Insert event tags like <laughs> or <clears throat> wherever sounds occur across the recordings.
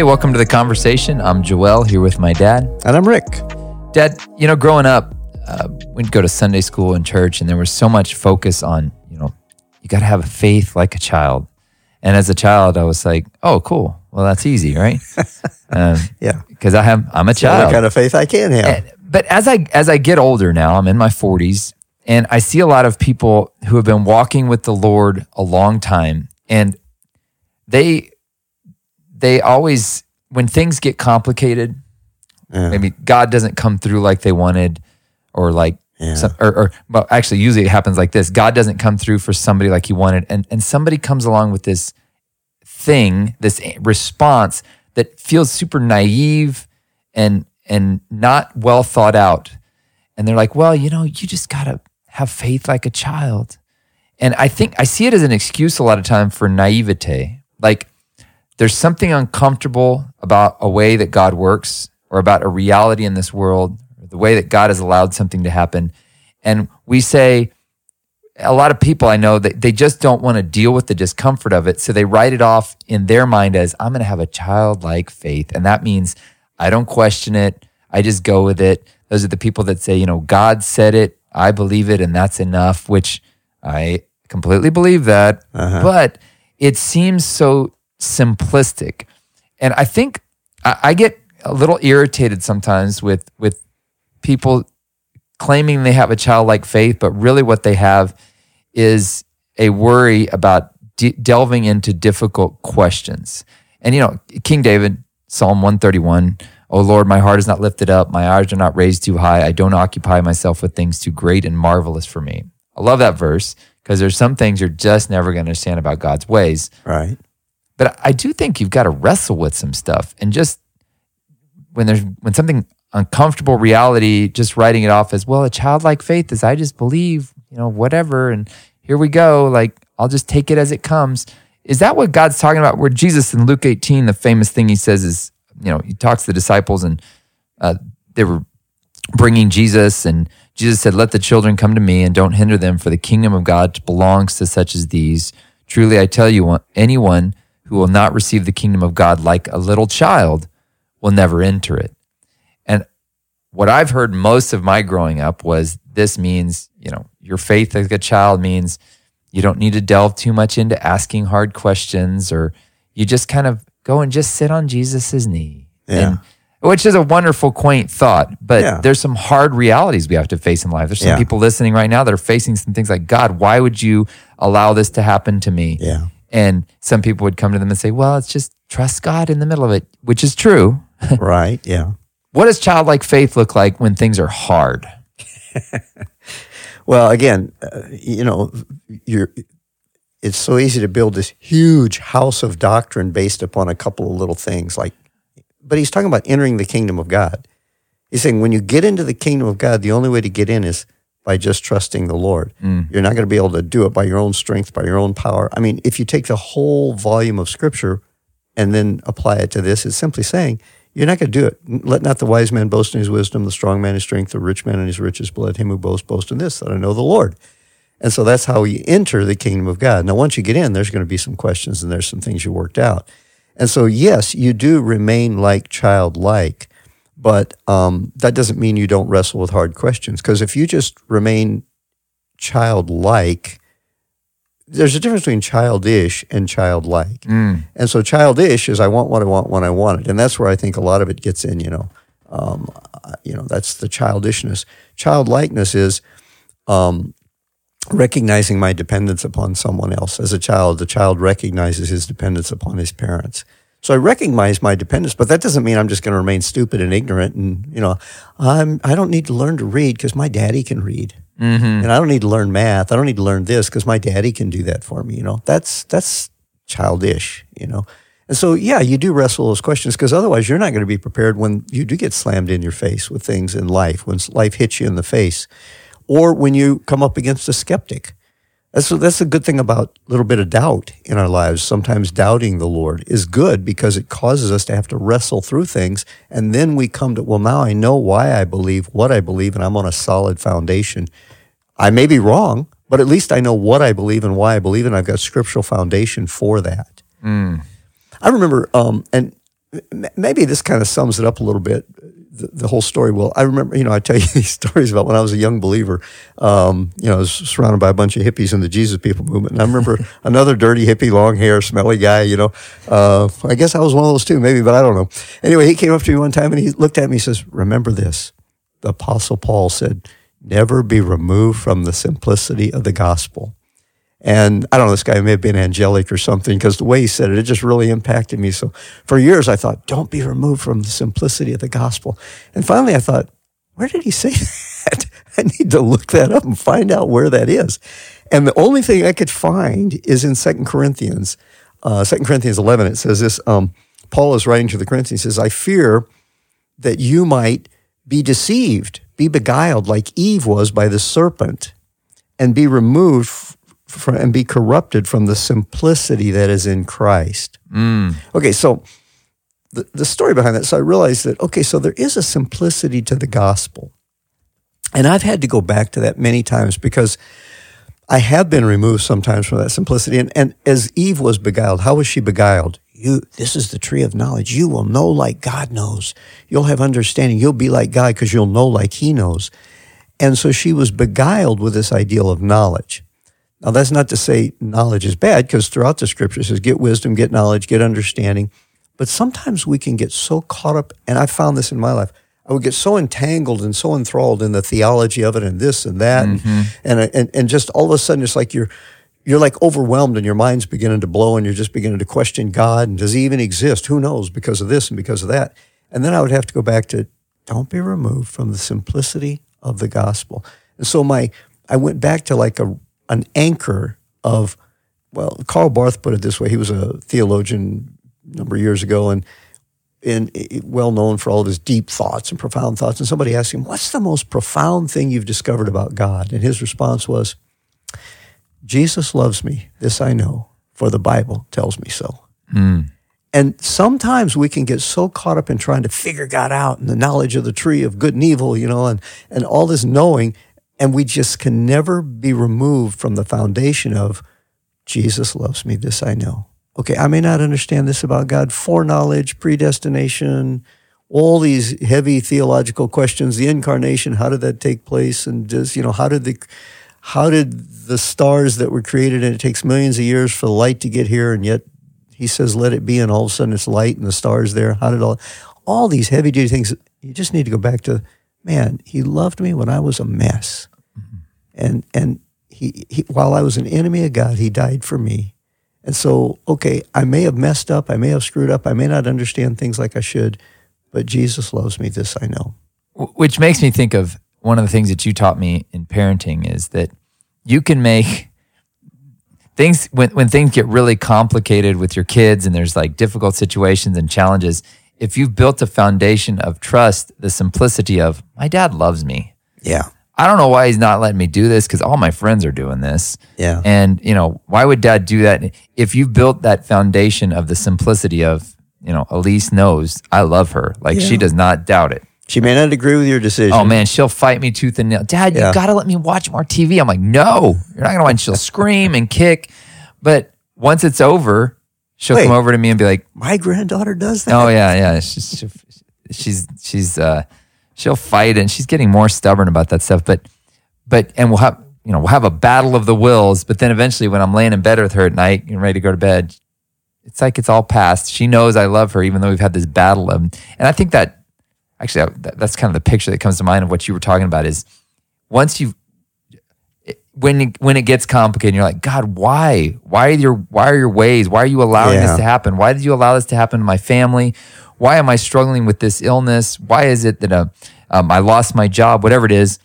Hey, welcome to the conversation. I'm Joel here with my dad. And I'm Rick. Dad, you know, growing up, uh, we'd go to Sunday school and church, and there was so much focus on, you know, you got to have a faith like a child. And as a child, I was like, oh, cool. Well, that's easy, right? <laughs> um, Yeah. Because I have, I'm a child. what kind of faith I can have. And- but as I as I get older now, I'm in my 40s, and I see a lot of people who have been walking with the Lord a long time, and they they always when things get complicated, Yeah. maybe God doesn't come through like they wanted, or like Yeah. some, or, or well, actually, usually it happens like this: God doesn't come through for somebody like He wanted, and and somebody comes along with this thing, this response that feels super naive and and not well thought out. And they're like, well, you know, you just gotta have faith like a child. And I think I see it as an excuse a lot of time for naivete. Like there's something uncomfortable about a way that God works or about a reality in this world, the way that God has allowed something to happen. And we say, a lot of people I know that they just don't want to deal with the discomfort of it. So they write it off in their mind as I'm going to have a childlike faith. And that means I don't question it. I just go with it. Those are the people that say, you know, God said it. I believe it. And that's enough, which I completely believe that. Uh-huh. But it seems so simplistic. And I think I, I get a little irritated sometimes with, with people claiming they have a childlike faith, but really what they have is a worry about de- delving into difficult questions. And you know, King David, Psalm 131, "O Lord, my heart is not lifted up, my eyes are not raised too high. I don't occupy myself with things too great and marvelous for me." I love that verse because there's some things you're just never going to understand about God's ways. Right. But I do think you've got to wrestle with some stuff and just when there's when something uncomfortable reality, just writing it off as well, a childlike faith is I just believe, you know, whatever, and here we go. Like I'll just take it as it comes. Is that what God's talking about? Where Jesus in Luke 18, the famous thing he says is, you know, he talks to the disciples and uh, they were bringing Jesus, and Jesus said, Let the children come to me and don't hinder them, for the kingdom of God belongs to such as these. Truly, I tell you, anyone who will not receive the kingdom of God like a little child will never enter it. And what I've heard most of my growing up was this means, you know, your faith as a child means you don't need to delve too much into asking hard questions or you just kind of go and just sit on Jesus's knee. Yeah. And which is a wonderful, quaint thought, but Yeah. there's some hard realities we have to face in life. There's some Yeah. people listening right now that are facing some things like, God, why would you allow this to happen to me? Yeah. And some people would come to them and say, well, it's just trust God in the middle of it, which is true. <laughs> right. Yeah. What does childlike faith look like when things are hard? <laughs> <laughs> Well, again, uh, you know, you're. It's so easy to build this huge house of doctrine based upon a couple of little things. Like, but he's talking about entering the kingdom of God. He's saying when you get into the kingdom of God, the only way to get in is by just trusting the Lord. Mm. You're not going to be able to do it by your own strength, by your own power. I mean, if you take the whole volume of Scripture and then apply it to this, it's simply saying you're not going to do it. Let not the wise man boast in his wisdom, the strong man in his strength, the rich man in his riches. But let him who boasts boast in this, that I know the Lord. And so that's how you enter the kingdom of God. Now, once you get in, there's going to be some questions and there's some things you worked out. And so, yes, you do remain like childlike, but um, that doesn't mean you don't wrestle with hard questions. Because if you just remain childlike, there's a difference between childish and childlike. And so, childish is I want what I want when I want it, and that's where I think a lot of it gets in. You know, um, uh, you know that's the childishness. Childlikeness is um, recognizing my dependence upon someone else. As a child, the child recognizes his dependence upon his parents. So I recognize my dependence, but that doesn't mean I'm just going to remain stupid and ignorant. And you know, I'm I don't need to learn to read because my daddy can read, mm-hmm. and I don't need to learn math. I don't need to learn this because my daddy can do that for me. You know, that's that's childish. You know, and so yeah, you do wrestle those questions because otherwise you're not going to be prepared when you do get slammed in your face with things in life when life hits you in the face, or when you come up against a skeptic. That's that's a good thing about a little bit of doubt in our lives. Sometimes doubting the Lord is good because it causes us to have to wrestle through things, and then we come to well, now I know why I believe what I believe, and I'm on a solid foundation. I may be wrong, but at least I know what I believe and why I believe, and I've got scriptural foundation for that. I remember, um, and maybe this kind of sums it up a little bit. The, the whole story. Well, I remember, you know, I tell you <laughs> these stories about when I was a young believer. Um, you know, I was surrounded by a bunch of hippies in the Jesus People movement, and I remember <laughs> another dirty hippie, long hair, smelly guy. You know, uh, I guess I was one of those too, maybe, but I don't know. Anyway, he came up to me one time and he looked at me. and says, "Remember this." The Apostle Paul said, "Never be removed from the simplicity of the gospel." And I don't know, this guy may have been angelic or something because the way he said it, it just really impacted me. So for years, I thought, don't be removed from the simplicity of the gospel. And finally, I thought, where did he say <laughs> that? I need to look that up and find out where that is. And the only thing I could find is in Second Corinthians, uh, 2 Corinthians 11. It says this um, Paul is writing to the Corinthians, he says, I fear that you might be deceived, be beguiled like Eve was by the serpent, and be removed from, and be corrupted from the simplicity that is in Christ. Mm. Okay, so the, the story behind that. So I realized that, okay, so there is a simplicity to the gospel. And I've had to go back to that many times because I have been removed sometimes from that simplicity. And, and as Eve was beguiled, how was she beguiled? You, this is the tree of knowledge. You will know like God knows. You'll have understanding. You'll be like God because you'll know like He knows. And so she was beguiled with this ideal of knowledge. Now, that's not to say knowledge is bad, because throughout the scripture it says, get wisdom, get knowledge, get understanding. But sometimes we can get so caught up, and I found this in my life. I would get so entangled and so enthralled in the theology of it and this and that. And, mm-hmm. and, and, and just all of a sudden, it's like you're, you're like overwhelmed and your mind's beginning to blow and you're just beginning to question God and does he even exist? Who knows because of this and because of that. And then I would have to go back to don't be removed from the simplicity of the gospel. And so my I went back to like a an anchor of well, Karl Barth put it this way. He was a theologian a number of years ago and and well known for all of his deep thoughts and profound thoughts. And somebody asked him, What's the most profound thing you've discovered about God? And his response was, Jesus loves me. This I know, for the Bible tells me so. Hmm. And sometimes we can get so caught up in trying to figure God out and the knowledge of the tree of good and evil, you know, and, and all this knowing, and we just can never be removed from the foundation of Jesus loves me. This I know. Okay, I may not understand this about God, foreknowledge, predestination, all these heavy theological questions, the incarnation, how did that take place? And just, you know, how did the how did the stars that were created and it takes millions of years for the light to get here and yet he says let it be and all of a sudden it's light and the stars there how did all all these heavy duty things you just need to go back to man he loved me when i was a mess and and he, he while i was an enemy of god he died for me. And so okay i may have messed up i may have screwed up i may not understand things like i should but jesus loves me this i know. Which makes me think of one of the things that you taught me in parenting is that you can make things when, when things get really complicated with your kids and there's like difficult situations and challenges if you've built a foundation of trust the simplicity of my dad loves me yeah i don't know why he's not letting me do this because all my friends are doing this Yeah. and you know why would dad do that if you've built that foundation of the simplicity of you know elise knows i love her like she does not doubt it she may not agree with your decision Oh man, she'll fight me tooth and nail. Dad, Yeah. you gotta let me watch more TV. I'm like, no, you're not gonna watch. She'll scream and kick, but once it's over, she'll Wait. come over to me and be like, my granddaughter does that oh yeah, yeah. She's she's she's uh, she'll fight and she's getting more stubborn about that stuff. But but and we'll have you know we'll have a battle of the wills. But then eventually, when I'm laying in bed with her at night and ready to go to bed, it's like it's all past. She knows I love her, even though we've had this battle of. And I think that actually that, that's kind of the picture that comes to mind of what you were talking about is once you when you, when it gets complicated you're like god why why are your why are your ways why are you allowing Yeah. this to happen why did you allow this to happen to my family why am i struggling with this illness why is it that uh, um, i lost my job whatever it is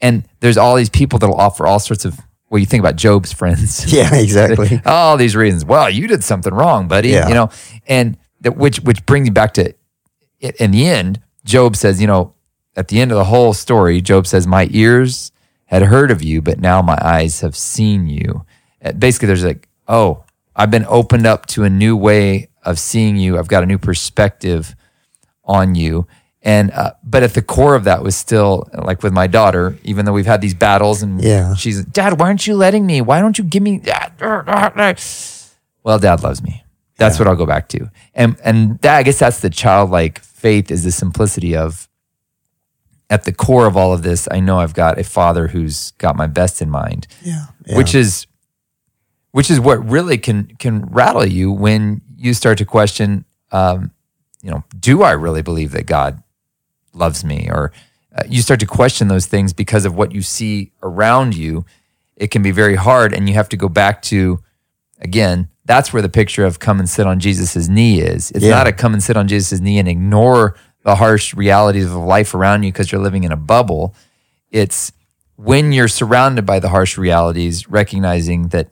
and there's all these people that'll offer all sorts of well you think about job's friends <laughs> yeah exactly <laughs> all these reasons. Well, you did something wrong, buddy. Yeah. You know, and that which which brings you back to in the end, Job says, you know, at the end of the whole story, Job says, My ears had heard of you, but now my eyes have seen you. Uh, Basically, there's like, oh, I've been opened up to a new way of seeing you. I've got a new perspective on you. And uh, but at the core of that was still like with my daughter, even though we've had these battles and Yeah. she's Dad, why aren't you letting me? Why don't you give me that? <laughs> Well, Dad loves me, That's what I'll go back to. And and that I guess that's the childlike faith is the simplicity of at the core of all of this, I know I've got a father who's got my best in mind. Yeah. Which is which is what really can can rattle you when you start to question um, you know, do I really believe that God loves me or uh, you start to question those things because of what you see around you. It can be very hard and you have to go back to again, that's where the picture of come and sit on Jesus' knee is. It's Yeah. not a come and sit on Jesus' knee and ignore the harsh realities of life around you because you're living in a bubble. It's when you're surrounded by the harsh realities, recognizing that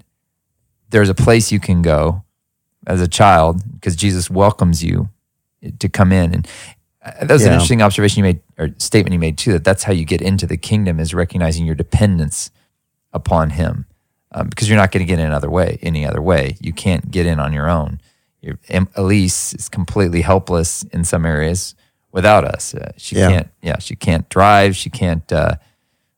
there's a place you can go as a child because Jesus welcomes you to come in. And uh, that was an interesting observation you made or statement you made too. That that's how you get into the kingdom is recognizing your dependence upon Him, um, because you're not going to get in another way. Any other way, you can't get in on your own. You're, Elise is completely helpless in some areas without us. Uh, she Yeah. can't. Yeah, she can't drive. She can't. Uh,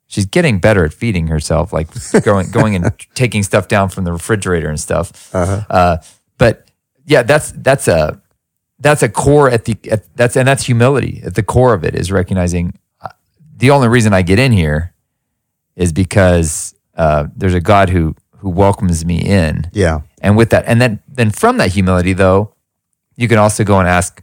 she's getting better at feeding herself, like <laughs> going going and taking stuff down from the refrigerator and stuff. Uh, but yeah, that's that's a that's a core at the at, that's and that's humility at the core of it is recognizing uh, the only reason I get in here is because uh, there's a God who who welcomes me in, Yeah. and with that, and then then from that humility though, you can also go and ask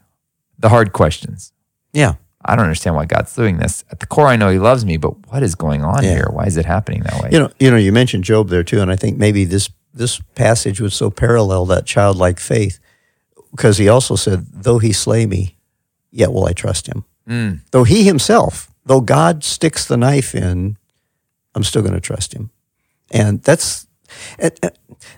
the hard questions. Yeah. I don't understand why God's doing this. At the core, I know He loves me, but what is going on Yeah. here? Why is it happening that way? You know, you know, you mentioned Job there too, and I think maybe this this passage would so parallel that childlike faith because he also said, "Though he slay me, yet will I trust him." Mm. Though he himself, though God sticks the knife in, I'm still going to trust him, and that's. And,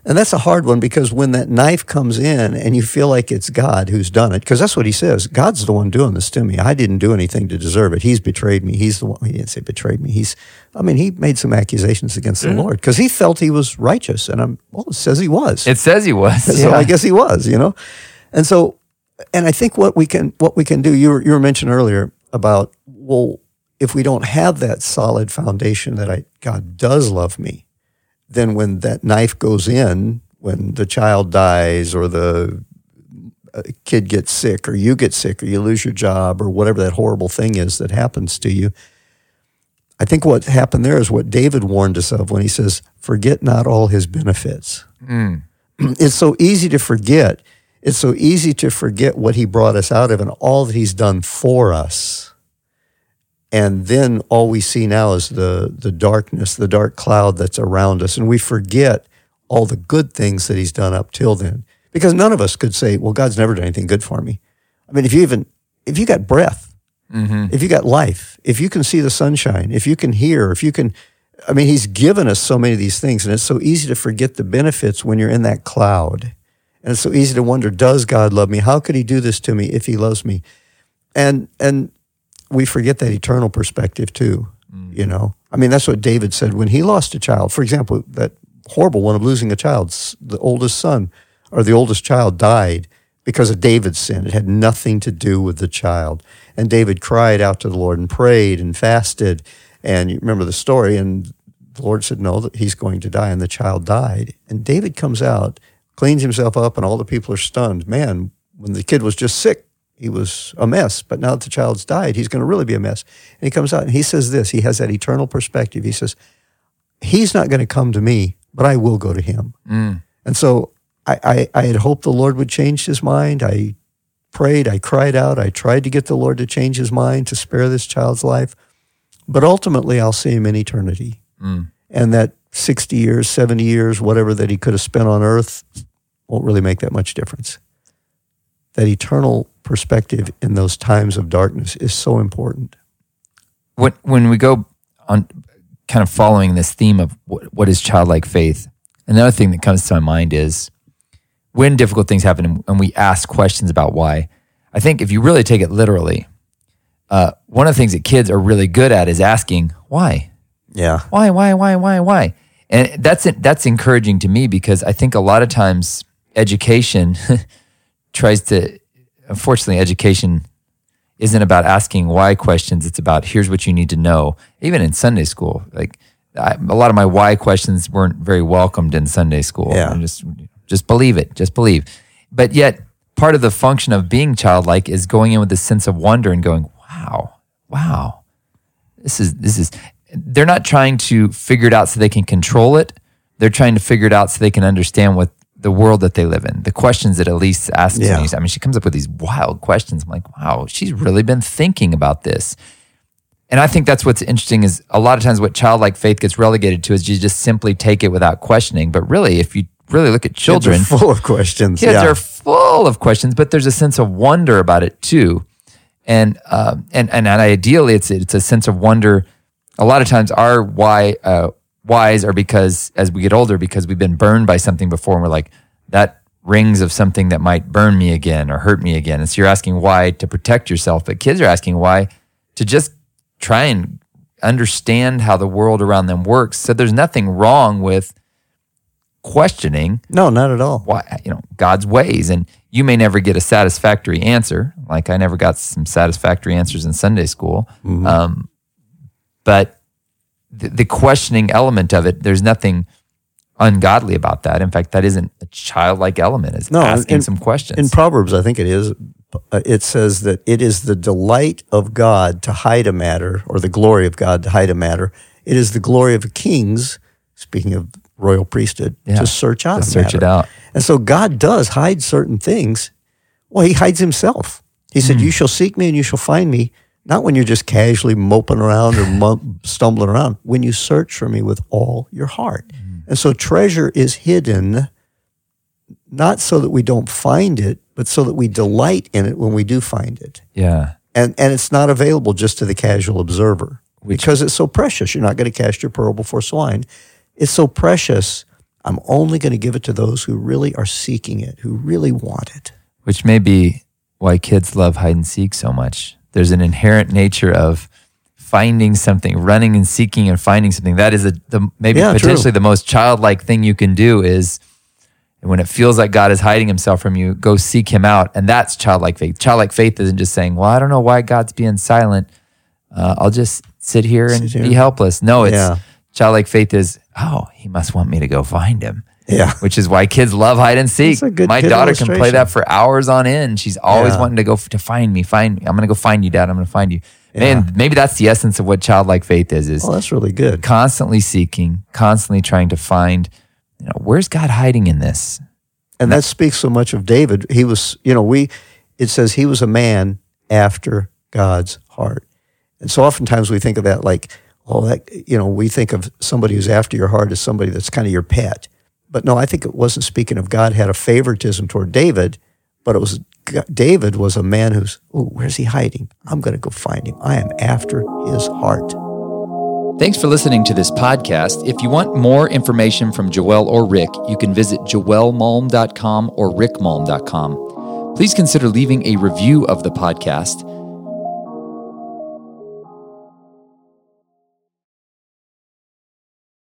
and that's a hard one because when that knife comes in and you feel like it's God who's done it, because that's what he says God's the one doing this to me. I didn't do anything to deserve it. He's betrayed me. He's the one, he didn't say betrayed me. He's, I mean, he made some accusations against the mm. Lord because he felt he was righteous. And I'm, well, it says he was. it says He was. <laughs> So Yeah. I guess he was, you know. And so, and I think what we can what we can do. You were, you were mentioned earlier about well, if we don't have that solid foundation that I God does love me, then when that knife goes in, when the child dies or the uh, kid gets sick or you get sick or you lose your job or whatever that horrible thing is that happens to you. I think what happened there is what David warned us of when he says, "Forget not all his benefits." <clears throat> it's so easy to forget. It's so easy to forget what he brought us out of and all that he's done for us. And then all we see now is the the darkness, the dark cloud that's around us, and we forget all the good things that he's done up till then. Because none of us could say, "Well, God's never done anything good for me." I mean, if you even if you got breath, mm-hmm. if you got life, if you can see the sunshine, if you can hear, if you can, I mean, He's given us so many of these things, and it's so easy to forget the benefits when you're in that cloud. And it's so easy to wonder, does God love me? How could He do this to me if He loves me? And and we forget that eternal perspective too. You know, I mean, that's what David said when he lost a child. For example, that horrible one of losing a child, the oldest son or the oldest child died because of David's sin. It had nothing to do with the child. And David cried out to the Lord and prayed and fasted. And you remember the story. And the Lord said, No, he's going to die. And the child died. And David comes out, cleans himself up, and all the people are stunned. Man, when the kid was just sick, he was a mess. But now that the child's died, he's going to really be a mess. And he comes out and he says this he has that eternal perspective. He says, He's not going to come to me, but I will go to him. Mm. And so I, I, I had hoped the Lord would change his mind. I prayed, I cried out, I tried to get the Lord to change his mind to spare this child's life. But ultimately, I'll see him in eternity. Mm. And that 60 years, 70 years, whatever that he could have spent on earth won't really make that much difference. That eternal perspective in those times of darkness is so important. when when we go on kind of following this theme of what, what is childlike faith another thing that comes to my mind is when difficult things happen and- we ask questions about why i think if you really take it literally uh, one of the things that kids are really good at is asking why Yeah. why why why why why and that's that's encouraging to me because i think a lot of times education <laughs> tries to unfortunately education isn't about asking why questions. It's about here's what you need to know. Even in sunday school like I, a lot of my why questions weren't very welcomed in sunday school. Yeah. And just just believe it just believe. But yet part of the function of being childlike is going in with a sense of wonder and going, wow, wow, this is, this is, they're not trying to figure it out so they can control it. They're trying to figure it out so they can understand what the world that they live in, the questions that Elise asks Yeah. me. I mean, she comes up with these wild questions. I'm like, wow, she's really been thinking about this. And I think that's what's interesting is a lot of times what childlike faith gets relegated to is you just simply take it without questioning. But really, if you really look at children, full of questions. kids yeah. are full of questions, but there's a sense of wonder about it too. And um, and and ideally, it's it's a sense of wonder. A lot of times, our why uh, whys are because as we get older, because we've been burned by something before, and we're like that rings of something that might burn me again or hurt me again. And so you're asking why to protect yourself, but kids are asking why to just try and understand how the world around them works. So there's nothing wrong with questioning no, not at all. why you know God's ways, and you may never get a satisfactory answer. Like I never got some satisfactory answers in Sunday school, Mm-hmm. um, but the, the questioning element of it, there's nothing ungodly about that. In fact, that isn't a childlike element. It's No, asking in- some questions. In Proverbs, I think it is, uh, it says that it is the delight of God to hide a matter, or the glory of God to hide a matter. It is the glory of kings, speaking of royal priesthood, Yeah, to search out to search it out. And so God does hide certain things. Well, he hides himself. He said, You shall seek me and you shall find me, not when you're just casually moping around or <laughs> stumbling around, when you search for me with all your heart. Hmm. And so treasure is hidden, not so that we don't find it, but so that we delight in it when we do find it. yeah, And, and it's not available just to the casual observer because it's so precious. You're not going to cast your pearl before swine. It's so precious. I'm only going to give it to those who really are seeking it, who really want it. which may be why kids love hide and seek so much. There's an inherent nature of finding something, running and seeking and finding something. That is a, the maybe Yeah, true. potentially the most childlike thing you can do is when it feels like God is hiding himself from you, go seek him out. And that's childlike faith. Childlike faith isn't just saying, well, I don't know why God's being silent. Uh, I'll just sit here and Sit be helpless. No, it's Yeah. childlike faith is, oh, he must want me to go find him. Yeah. Which is why kids love hide and seek. That's a good- My daughter can play that for hours on end. She's always Yeah. wanting to go f- to find me, find me. I'm going to go find you, Dad. I'm going to find you. Man, maybe that's the essence of what childlike faith is: is Oh, that's really good. constantly seeking, constantly trying to find. You know, where's God hiding in this? And that speaks so much of David. He was, you know, we, it says he was a man after God's heart. And so oftentimes we think of that like, oh, that, you know, we think of somebody who's after your heart as somebody that's kind of your pet. But no, I think it wasn't speaking of God had a favoritism toward David, but it was David was a man who's, oh, where's he hiding? I'm going to go find him. I am after his heart. Thanks for listening to this podcast. If you want more information from Joel or Rick, you can visit joelmalm.com or rickmalm.com. Please consider leaving a review of the podcast.